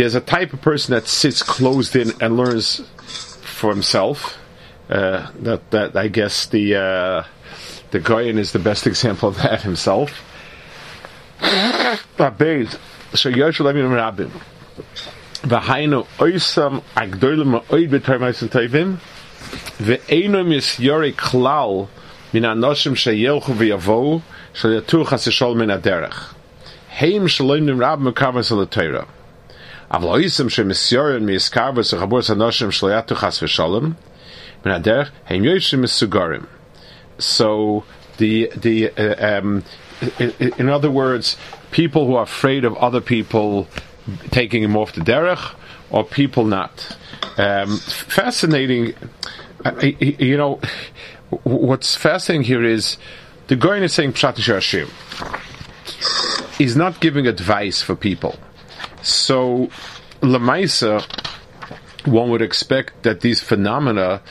There's a type of person that sits closed in and learns for himself. Uh, that that I guess the uh, the Goyen is the best example of that himself. So Yoshua Levin Rabbim. V'hainu oisam agdolim oid b'tarmais tevim ve'einu mis yori klal min anoshim sheyelchu min aderech. Heim rab mekavas al. אבל אויסם שמסיורן מיסקרבס וחבורס אנושים שליאתו חס ושלום, מן הדרך, הם יוישים מסוגרים. So, the, the, uh, um, in other words, people who are afraid of other people taking him off the derech, or people not. Um, fascinating, you know, what's fascinating here is the Goyen is saying Pshat Hashim. He's not giving advice for people. So, Lamaisa, one would expect that these phenomena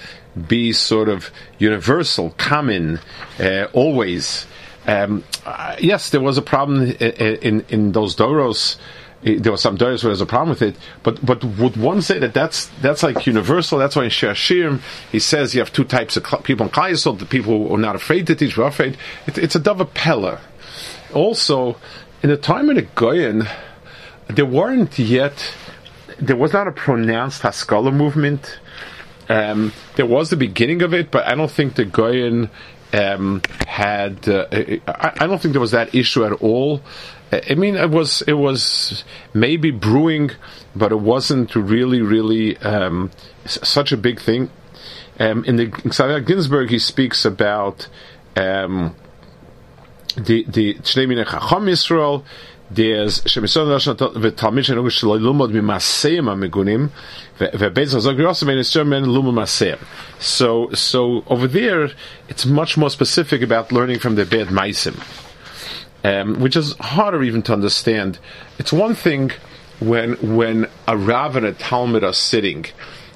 be sort of universal, common, uh, always. Um, uh, yes, there was a problem in, in, in those doros. There were some doros where there was a problem with it, but but would one say that that's that's like universal? That's why in Shashir he says you have two types of people in Klai the people who are not afraid to teach, who are afraid. It, it's a dove peller. Also, in the time of the Goyen, there weren't yet, there was not a pronounced Haskalah movement. Um, there was the beginning of it, but I don't think the Goyen um, had. Uh, I, I, don't think there was that issue at all. I mean, it was it was maybe brewing, but it wasn't really really um, such a big thing. Um, in the Xavier Ginsburg, he speaks about um, the the Shnei Chacham Yisrael shemison lumod amigunim maseim. So so over there it's much more specific about learning from the bad meisim, um, which is harder even to understand. It's one thing when when a rav and a talmud are sitting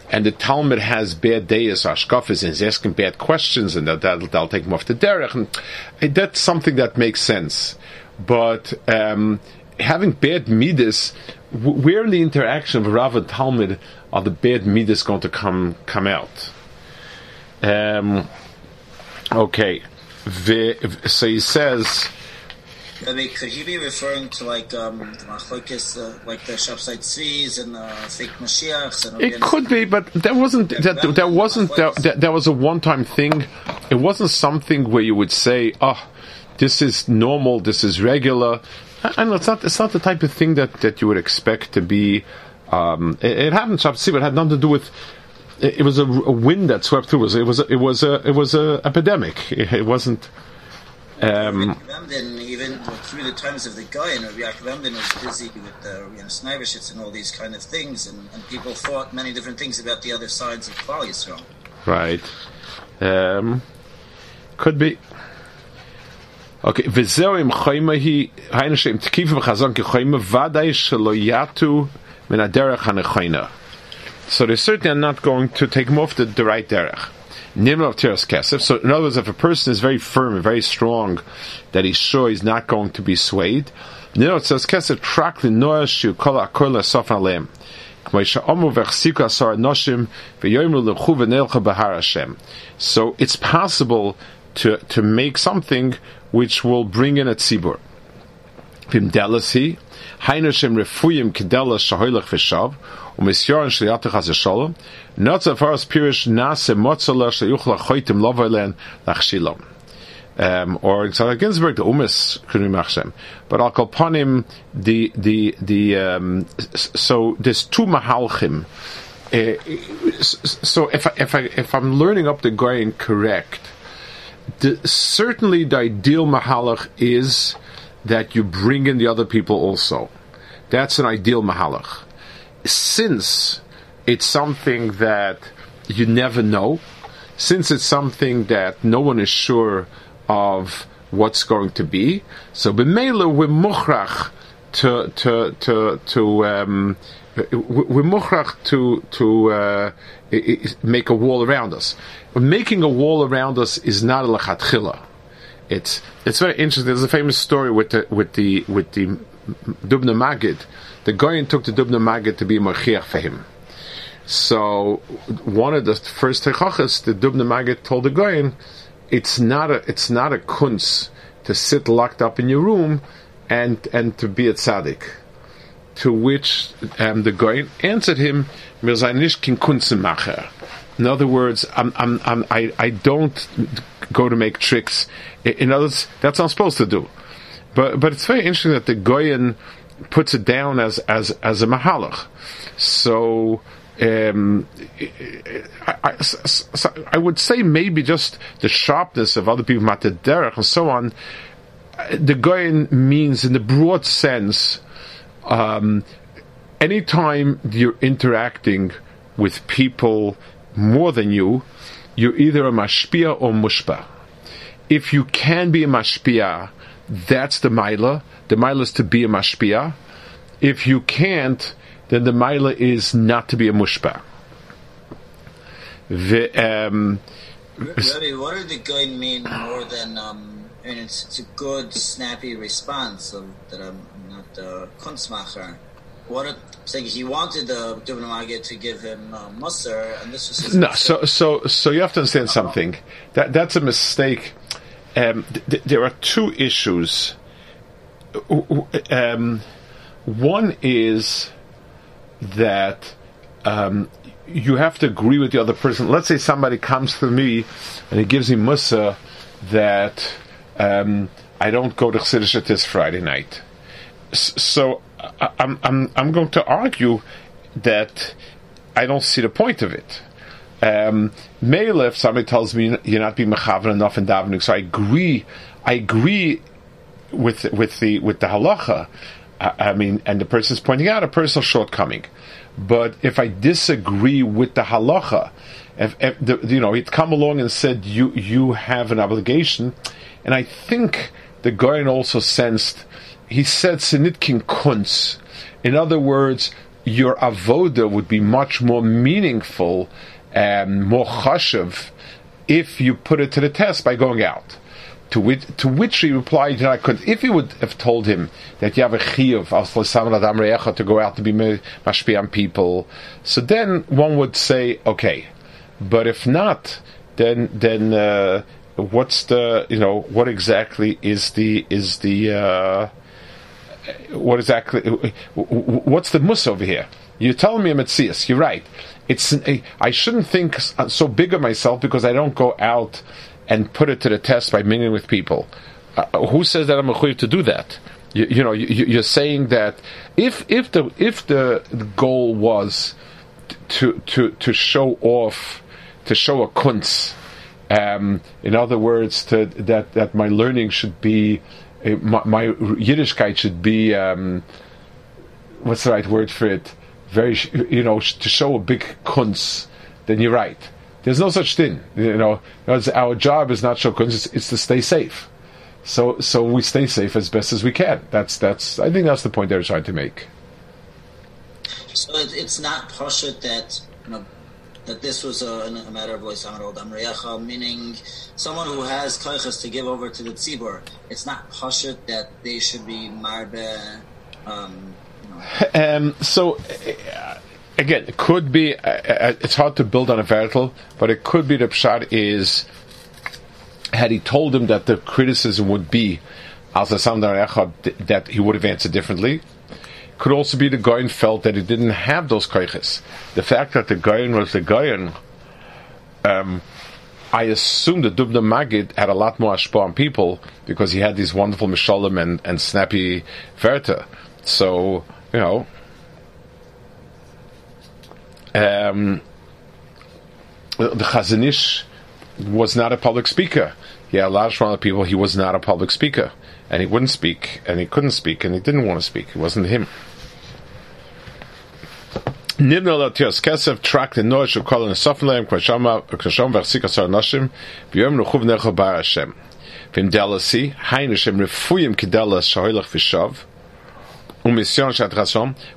and the Talmud has bad days, ashkafis, and he's asking bad questions, and that, that'll take him off the derech. And that's something that makes sense but um, having bad midas, where in the interaction of Rav and Talmud are the bad midas going to come come out? Um, okay, so he says. I mean, could he be referring to like um, machlokes, uh, like the Shabsai Tzvis and uh, fake Mashiachs? And it could be, but that wasn't that. That wasn't that. That was a one-time thing. It wasn't something where you would say, "Oh, this is normal, this is regular. I know it's not it's not the type of thing that, that you would expect to be. Um, it, it happened Shabbos it had nothing to do with. It, it was a, wind that swept through us. It was a, it was a it was a epidemic. It, wasn't. Um, even through the times of the guy, and Rabbi Yaakov was busy with the you know, and all these kind of things, and, and, people thought many different things about the other sides of Klal Yisrael. Right. Um, could be. Okay, וזהו אם חיימה היא, היינו שהם תקיפים וחזון כחיימה, ודאי שלא יעטו מן הדרך הנכונה. So they certainly are not going to take them off the, the right derech. Nimra of Teras Kesef. So in other words, if a person is very firm and very strong, that he's sure he's not going to be swayed, Nimra of Teras Kesef trak l'noah shu kol akor l'sof alem. So it's possible to, to make something which will bring in a tzibur. Vim delasi, hainushem refuyim kedela shahoylech v'shav, umisyoran shliyatach hazesholom, not so far as pirish nase motzala shayuchla choitim lovaylen lachshilom. Um, or Tzadok Ginsburg, the Umis Kunim Machshem. But I'll call upon him the the the um, so there's two mahalchim. Uh, so if I, if I if I'm learning up the Goyen correct, the, certainly the ideal mahalach is that you bring in the other people also. That's an ideal mahalach. since it's something that you never know, since it's something that no one is sure of what's going to be, so b'meila we're to to to to um, we're muchrach to to uh, make a wall around us. Making a wall around us is not a lachatchila. It's it's very interesting. There's a famous story with the with the with the Dubna Magid. The Goyen took the Dubna Magid to be a for him. So one of the first techachas, the Dubna Magid told the Goyen, it's not a it's not a kunz to sit locked up in your room and and to be a tzaddik. To which um, the Goyen answered him, "Mir kunzenmacher." In other words, I'm, I'm, I'm, I, I don't go to make tricks. In other words, that's I'm supposed to do. But but it's very interesting that the Goyen puts it down as as as a mahalach. So. Um, I, I, I, would say maybe just the sharpness of other people, Matederach and so on. The Goyen means, in the broad sense, um, anytime you're interacting with people more than you, you're either a mashpia or mushpa. If you can be a mashpia, that's the maila. The maila is to be a mashpia. If you can't, then the maila is not to be a mushpa. The, um, Rabbi, what did the guy mean more than? Um, it's, it's a good, snappy response of, that I'm a kunstmacher. Saying he wanted the Dubna Magid to give him uh, Musar, and this was his no. So, so, so you have to understand something. That that's a mistake. Um, th- there are two issues. Um, one is that um, you have to agree with the other person. Let's say somebody comes to me and he gives me musa that um, I don't go to Chassidus this Friday night. So I'm, I'm, I'm going to argue that I don't see the point of it. Um, if somebody tells me you're not being mechavan enough in davening, so I agree. I agree with with the with the halacha. I, I mean, and the person is pointing out a personal shortcoming. But if I disagree with the halacha, if, if the, you know, he'd come along and said you you have an obligation, and I think the guy also sensed he said Sinitkin Kunz. In other words, your avoda would be much more meaningful and more chashav if you put it to the test by going out. To which, to which he replied, I could, if he would have told him that you have a chiyuv to go out to be mashpi people, so then one would say, okay. But if not, then then uh, what's the you know what exactly is the is the uh, what exactly? What's the mus over here? You're telling me I'm at You're right. It's I shouldn't think so big of myself because I don't go out and put it to the test by mingling with people. Uh, who says that I'm a to do that? You, you know, you, are saying that if if the if the goal was to to to show off, to show a kunz, um, in other words, to, that that my learning should be my, my Yiddishkeit should be um, what's the right word for it? Very, you know, to show a big kunz. Then you're right. There's no such thing. You know, our job is not show kunz; it's, it's, to stay safe. So, so we stay safe as best as we can. That's that's. I think that's the point they're trying to make. So it's not poshut that you know that this was a, a matter of Loisamar Damreyacha, meaning someone who has koiches to give over to the tzibur. It's not pashut that they should be marbe. Um, you know. um, so. Uh, again, it could be. Uh, uh, it's hard to build on a vertical, but it could be the pshat is had he told him that the criticism would be that he would have answered differently could also be the Goyen felt that he didn't have those koiches. The fact that the Goyen was the Goyen, um, I assume the Dubna Magid had a lot more ashpa on people because he had these wonderful mishalim and, and snappy verta. So, you know, um, the Chazon Ish was not a public speaker. Had a amount of people. He was not a public speaker and he wouldn't speak, and he couldn't speak, and he didn't want to speak. It wasn't him. Latios kesef the noise of nuchuv necho. Vim delasi.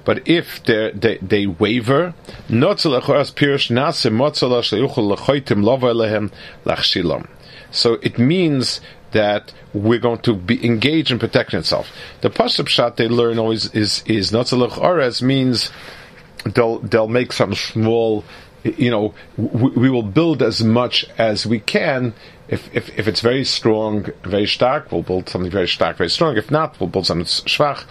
But if they they waver, not lechoras pirush nase motzala sheyuchel lechoitim lova lehem lachshilom. So it means that we're going to be engaged in protecting itself. The pasuk shot they learn always is is not lechoras means they'll they'll make some small. You know we, we, will build as much as we can. If, if if it's very strong very stark we'll build something very stark very strong. If not we'll build something schwach.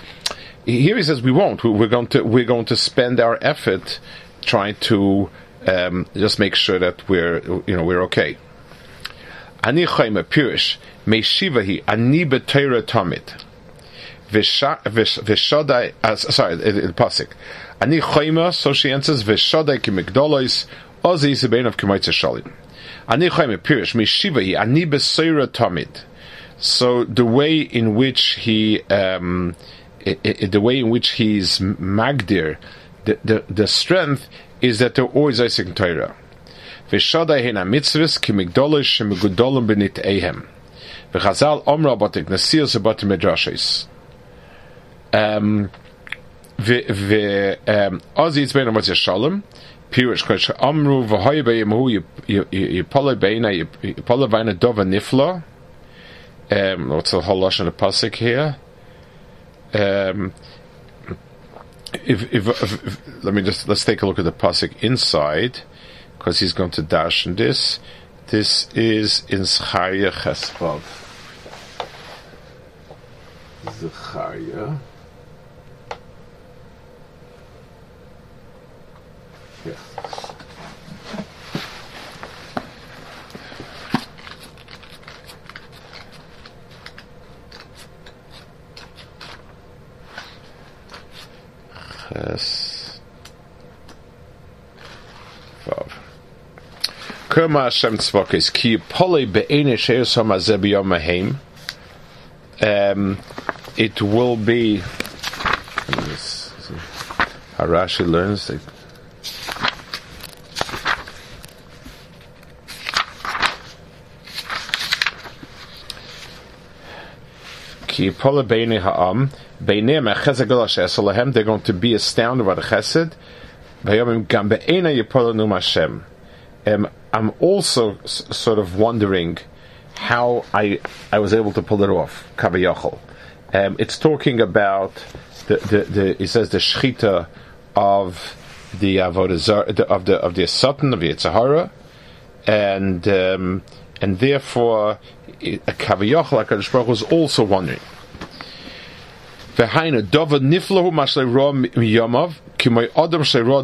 Here he says we won't. We're going to we're going to spend our effort trying to um, just make sure that we're you know we're okay ani chayma pirish me shivahi ani betayra tamid Vishadai, uh, sorry, the pasuk. Ani chayma, so she answers, Vishadai ki migdolois, ozi yisabein of kemaitza shalim. Ani chayma, pirish, mishiva ani beseira tamid. So the way in which he, um, it, it, the way in which he's magdir, the, the, the strength is that they're always Isaac Torah. V'shadai hena mitzvahs ki migdolois shemigudolim benit ehem. V'chazal omra batik nasiyos abatim medrashes. Um, been what's shalom. Pirish kosh amru v'hoy be'yemu yipole beina yipole beina dova nifla. Um, what's the whole lashon of pasuk here? Um, if, if, if, let me just let's take a look at the pasuk inside, because he's going to dash in this. This is in Zechariah Chesvav. Zechariah. Kerma Hashem Tzvokis Ki Pole Be'ene Sheir Som Hazeh B'Yom Mahim um, It will be how learns that they're going to be astounded by the chesed. Um, I'm also s- sort of wondering how I I was able to pull it off. Kaviyachol. Um, it's talking about the, the, the it says the shchita of the avodah of the of the satan of the Yitzhahara, and um, and therefore a kaviyachol Hakadosh Baruch was also wondering. V'haina dova niflahu mashlei ro miyamav k'moy adam dova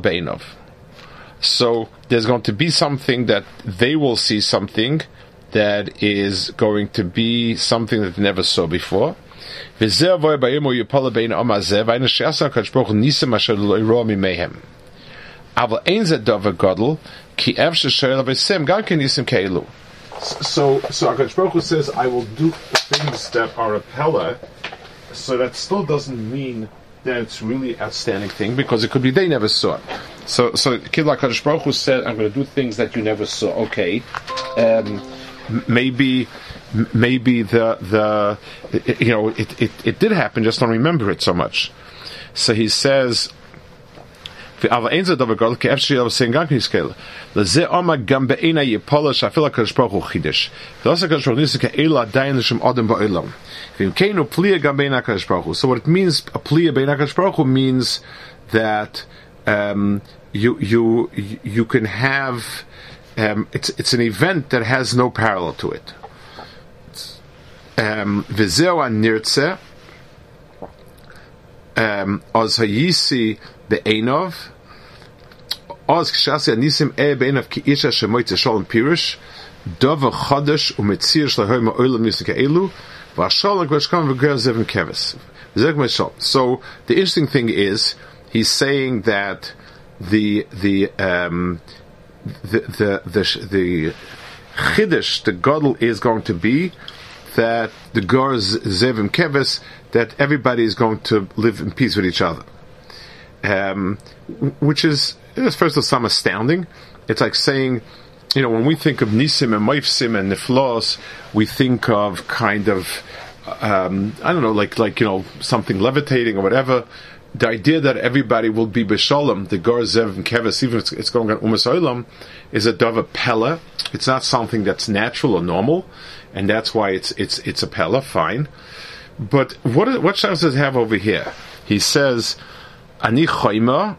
oilam. So there's going to be something that they will see something that is going to be something that they never saw before. So, so Akash says, "I will do things that are a pella." So that still doesn't mean that it's really outstanding thing because it could be they never saw. It. So, so Kid Akash Baruch Hu said, "I'm going to do things that you never saw." Okay, um, maybe, maybe the the you know it, it it did happen. Just don't remember it so much. So he says. אבל אין זה דבר גדול, כי איפה שיהיה עושים גם כן יזכאל. לזה עומד גם בעיני יפולה שאפילו הקדוש ברוך הוא חידש. ולא זה הקדוש ברוך הוא ניסה כאלו עדיין לשם אדם בעולם. ואם כן הוא פליאה גם בעיני הקדוש ברוך הוא. So what it means, a פליאה בעיני הקדוש ברוך הוא means that um, you, you, you can have, um, it's, it's an event that has no parallel to it. וזהו הנרצה, אז הייסי בעיניו, Oz e beinav ki isha shalom pirush dova umetzir shlahoy ma'olam nisika elu v'ashalak v'ashkam v'ger zevim keves so the interesting thing is he's saying that the the um, the the the, the chiddush the godel is going to be that the gor zevim keves that everybody is going to live in peace with each other. Um, which is, first of all, some astounding. It's like saying, you know, when we think of Nisim and Moifsim and Niflos, we think of kind of, um, I don't know, like, like, you know, something levitating or whatever. The idea that everybody will be Beshalom, the Gorzev and Keves, even if it's going on Umas Olam, is a dove pella. It's not something that's natural or normal, and that's why it's, it's, it's a pella, fine. But what, what does it have over here? He says, Ani Choima,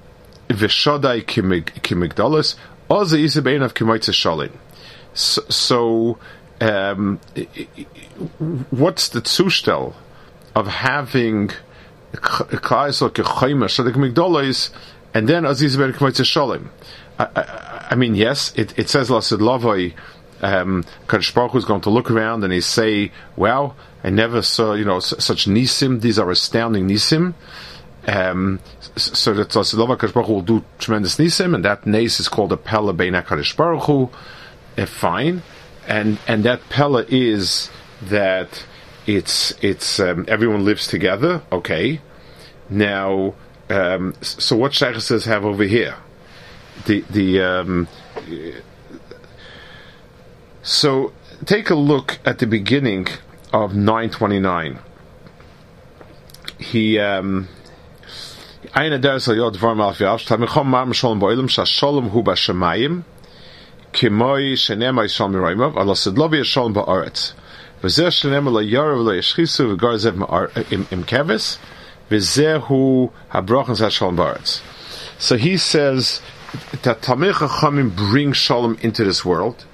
Vishodai Kimigdalis, Oza Isabein of Kimoitza Shalin. So, um, what's the zustel of having Klais like a Choima, Shodak Migdalis, and then Aziz Ben Kimoitza Shalim? I mean, yes, it, it says Lasid Lavoi, um, Kadosh is going to look around and he say, "Wow, I never saw you know such nisim. These are astounding nisim." Um, so that Lasid Kadosh Baruch will do tremendous nisim, and that nace is called a pella beina Kadosh Baruch Hu. Uh, fine, and and that pella is that it's it's um, everyone lives together. Okay, now um, so what Sheikhs have over here? the the um, so take a look at the beginning of 929 he um eine der soll ja dvar mal für aufstand mir kommen mal schon bei ihm shalom hu ba shmaim kemoi shnema shom raimov ala sedlovi shalom ba aretz וזה שלם לא ירב לא ישחיסו וגרזב עם כבש וזה הוא הברוכן של שלום בארץ. So he says that Tamil Chachamim bring Shalom into this world.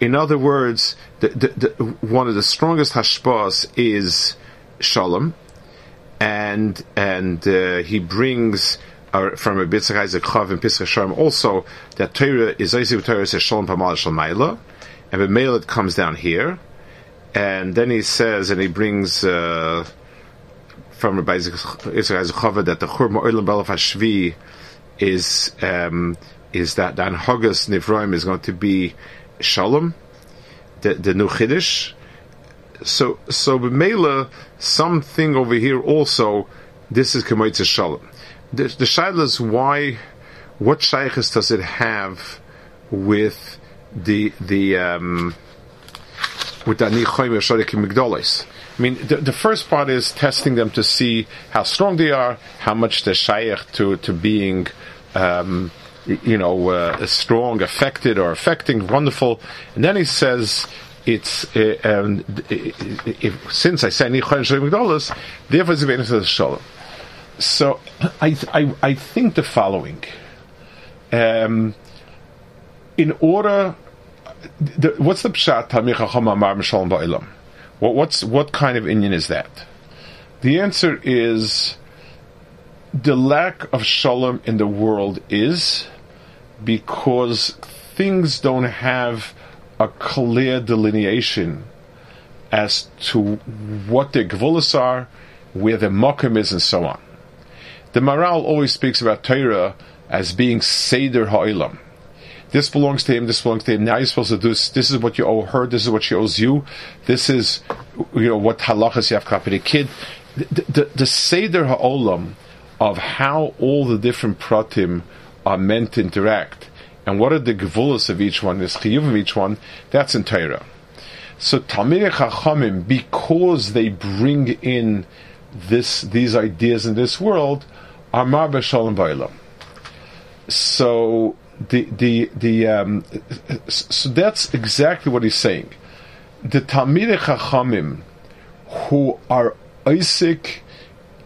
In other words, the, the, the, one of the strongest hashpas is Shalom, and and uh, he brings uh, from a Bitzach Isaac Chav and Pisach Shalom also that Torah is Isaac Torah says Shalom Pamal Shalmaila, and the mail it comes down here, and then he says and he brings. Uh, from Rabbi Isaac Chav that the Chur Ma'olam Balaf Hashvi is um, is that Dan Hogus Nivroim is going to be Shalom, the, the new Chiddush. So so B'meila, something over here also, this is Kemoitza Shalom. The, the Shaila is why, what Shaykhs does it have with the the um, with the Anichoim Yasharikim Migdolis? I mean, the, the, first part is testing them to see how strong they are, how much they're shaykh to, to being, um, you know, uh, strong, affected or affecting, wonderful. And then he says, it's, uh, um, if, since I say Nichon Shalom Gdolos, therefore it's a Shalom. So I, I, I think the following. Um, in order, the, what's the pshat Tamir Chacham Amar Shalom Ba'ilam? What, what's what kind of Indian is that? The answer is the lack of shalom in the world is because things don't have a clear delineation as to what their gvulas are, where the mokum is, and so on. The Maral always speaks about Torah as being Seder Ha'ilam this belongs to him, this belongs to him. Now you're supposed to do this. This is what you owe her. This is what she owes you. This is, you know, what halachas you have to the kid. The, the, the Seder Ha'olam of how all the different pratim are meant to interact and what are the gevulas of each one, the chiyuv of each one, that's in Torah. So Talmidei Chachamim, because they bring in this these ideas in this world, are mar b'shalom ba'ilam. So the the the um, so that's exactly what he's saying. The Talmidei Chachamim who are Isaac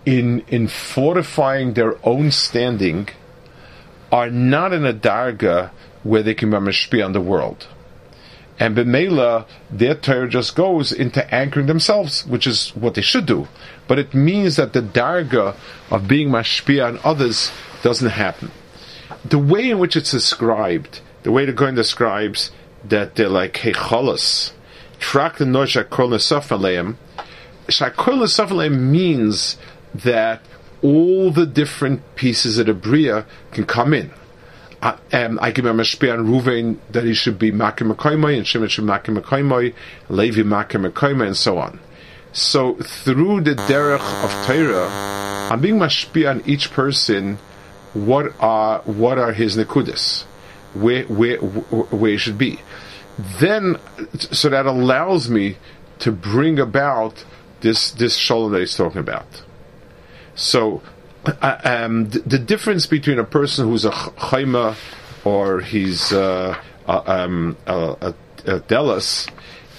in in fortifying their own standing are not in a darga where they can be mashpi on the world. And B'meila, their Torah just goes into anchoring themselves, which is what they should do. But it means that the darga of being mashpi on others doesn't happen the way in which it's described, the way the Goin describes that they're like hecholos, trak the nesafaleim, shakol means that all the different pieces of the bria can come in. Uh, um, I give him a spear on Ruvain that he should be makim and Shimon should makim Levi makim and so on. So through the derech of Torah, I'm being mashpia on each person. What are what are his nekudas? Where where where he should be? Then, so that allows me to bring about this this shalom that he's talking about. So, uh, um, the, the, difference between a person who's a chayma or he's uh, uh, um, a, a, a delas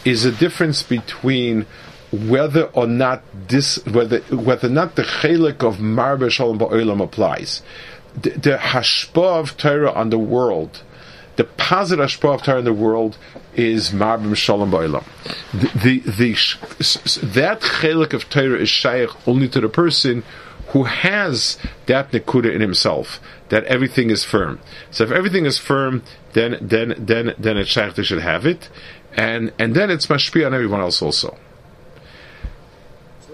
is a difference between whether or not this whether whether or not the chelik of marbe shalom ba'olam applies. The, the of Torah on the world, the positive hashpa of Torah in the world is marbim shalom ba'olam. The, the, the, that chelik of Torah is shaykh only to the person who has that nekuda in himself, that everything is firm. So if everything is firm, then then then then a shaykh they should have it, and and then it's mashpi on everyone else also.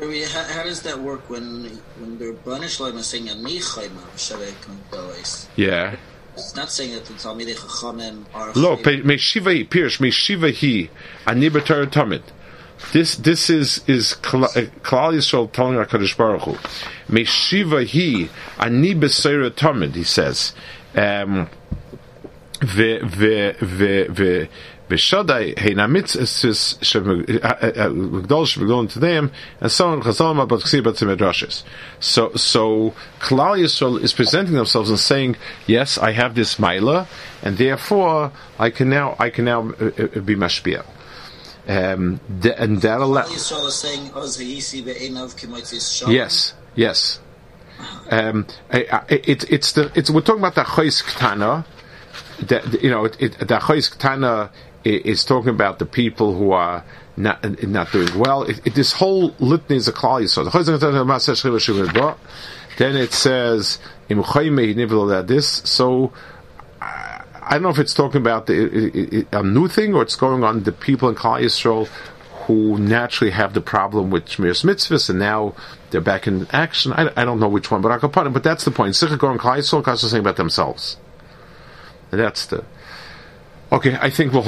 I mean, how, how, does that work when when the Banish Lama saying Yeah. It's not saying that the Talmidei Chachamim are. Lo, me shiva hi, Pirish, me shiva hi, ani b'tar tamid. This this is is Klal Yisrael telling our Kadosh Baruch Hu. Me shiva hi, ani b'seira tamid. He says, um, ve ve ve ve B'shodai heina mitzvahs shemigdol shemigdol to them, and so on. Chazal about ksibat. So so Klal Yisrael is presenting themselves and saying, yes, I have this maila, and therefore I can now I can now uh, uh, be mashpia. Um, and that allows. Yes, yes. Um, it, it's the it's we're talking about the chois ktana. The, you know, it, it, the chois ktana is talking about the people who are not not doing well. It, it, this whole litany is a klal yisod. Then it says this. So I don't know if it's talking about the, a new thing or it's going on the people in Klal Yisrael who naturally have the problem with Shmiras Mitzvahs and now they're back in action. I, I don't know which one, but I can But that's the point. Sicha going Klal Yisrael, are saying about themselves. And that's the. Okay, I think we'll hold.